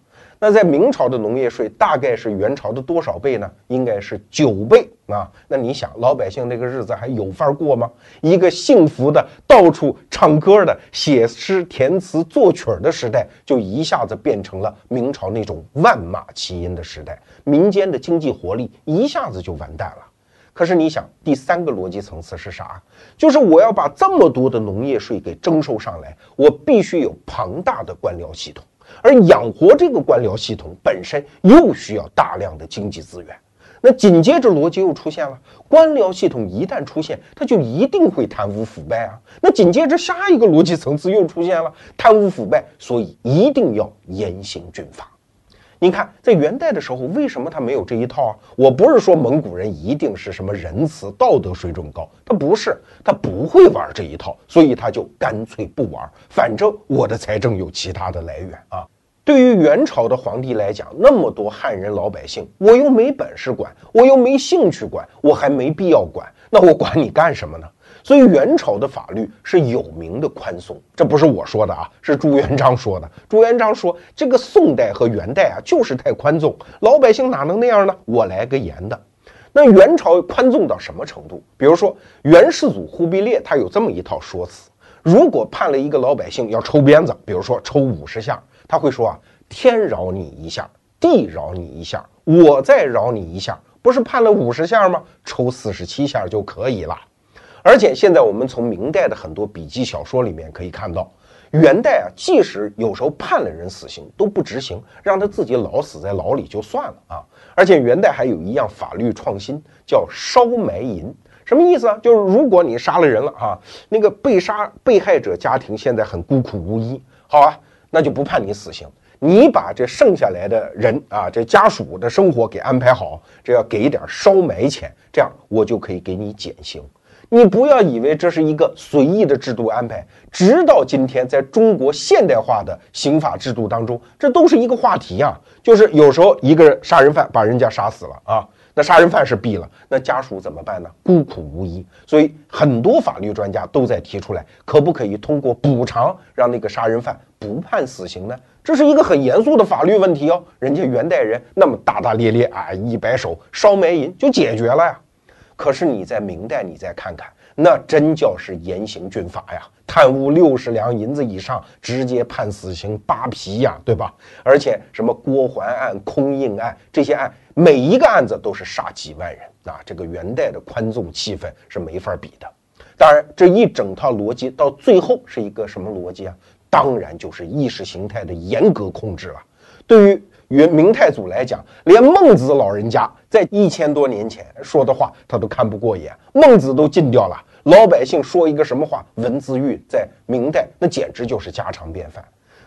那在明朝的农业税大概是元朝的多少倍呢？应该是九倍啊！那你想，老百姓那个日子还有法过吗？一个幸福的、到处唱歌的、写诗填词作曲的时代，就一下子变成了明朝那种万马齐喑的时代，民间的经济活力一下子就完蛋了。可是你想，第三个逻辑层次是啥？就是我要把这么多的农业税给征收上来，我必须有庞大的官僚系统。而养活这个官僚系统本身又需要大量的经济资源，那紧接着逻辑又出现了：官僚系统一旦出现，它就一定会贪污腐败啊。那紧接着下一个逻辑层次又出现了：贪污腐败，所以一定要严刑峻法。你看，在元代的时候，为什么他没有这一套啊？我不是说蒙古人一定是什么仁慈、道德水准高，他不是，他不会玩这一套，所以他就干脆不玩。反正我的财政有其他的来源啊。对于元朝的皇帝来讲，那么多汉人老百姓，我又没本事管，我又没兴趣管，我还没必要管，那我管你干什么呢？所以元朝的法律是有名的宽松，这不是我说的啊，是朱元璋说的。朱元璋说，这个宋代和元代啊，就是太宽松，老百姓哪能那样呢？我来个严的。那元朝宽纵到什么程度？比如说元世祖忽必烈，他有这么一套说辞：如果判了一个老百姓要抽鞭子，比如说抽五十下，他会说啊，天饶你一下，地饶你一下，我再饶你一下，不是判了五十下吗？抽四十七下就可以了。而且现在我们从明代的很多笔记小说里面可以看到，元代啊，即使有时候判了人死刑都不执行，让他自己老死在牢里就算了啊。而且元代还有一样法律创新，叫烧埋银。什么意思啊？就是如果你杀了人了啊，那个被杀被害者家庭现在很孤苦无依，好啊，那就不判你死刑，你把这剩下来的人啊，这家属的生活给安排好，这要给一点烧埋钱，这样我就可以给你减刑。你不要以为这是一个随意的制度安排，直到今天，在中国现代化的刑法制度当中，这都是一个话题啊。就是有时候一个杀人犯把人家杀死了啊，那杀人犯是毙了，那家属怎么办呢？孤苦无依，所以很多法律专家都在提出来，可不可以通过补偿让那个杀人犯不判死刑呢？这是一个很严肃的法律问题哦。人家元代人那么大大咧咧啊，一摆手烧埋银就解决了呀。可是你在明代，你再看看，那真叫是严刑峻法呀！贪污六十两银子以上，直接判死刑扒皮呀，对吧？而且什么郭桓案、空印案这些案，每一个案子都是杀几万人啊！这个元代的宽纵气氛是没法比的。当然，这一整套逻辑到最后是一个什么逻辑啊？当然就是意识形态的严格控制了。对于元明太祖来讲，连孟子老人家在一千多年前说的话，他都看不过眼。孟子都禁掉了，老百姓说一个什么话，文字狱在明代那简直就是家常便饭。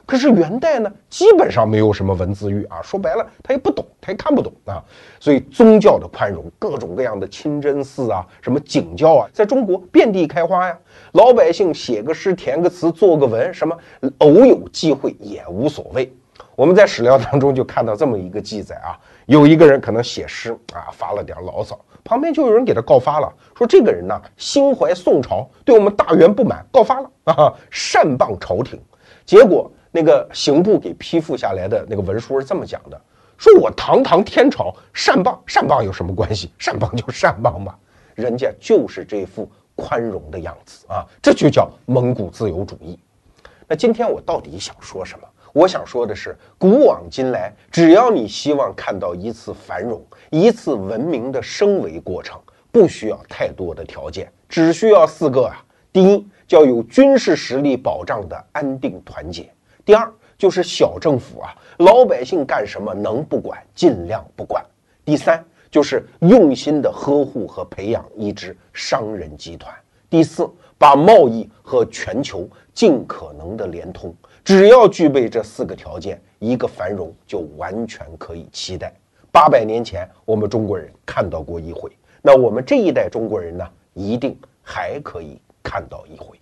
可是元代呢，基本上没有什么文字狱啊，说白了，他也不懂，他也看不懂啊。所以宗教的宽容，各种各样的清真寺啊，什么景教啊，在中国遍地开花呀。老百姓写个诗、填个词、作个文，什么偶有机会也无所谓。我们在史料当中就看到这么一个记载啊，有一个人可能写诗啊发了点牢骚，旁边就有人给他告发了，说这个人呢心怀宋朝，对我们大元不满，告发了啊，擅谤朝廷。结果那个刑部给批复下来的那个文书是这么讲的：说我堂堂天朝善谤，善谤有什么关系？善谤就善谤吧，人家就是这副宽容的样子啊，这就叫蒙古自由主义。那今天我到底想说什么？我想说的是，古往今来，只要你希望看到一次繁荣、一次文明的升维过程，不需要太多的条件，只需要四个啊。第一，叫有军事实力保障的安定团结；第二，就是小政府啊，老百姓干什么能不管尽量不管；第三，就是用心的呵护和培养一支商人集团；第四，把贸易和全球尽可能的连通。只要具备这四个条件，一个繁荣就完全可以期待。八百年前，我们中国人看到过一回，那我们这一代中国人呢，一定还可以看到一回。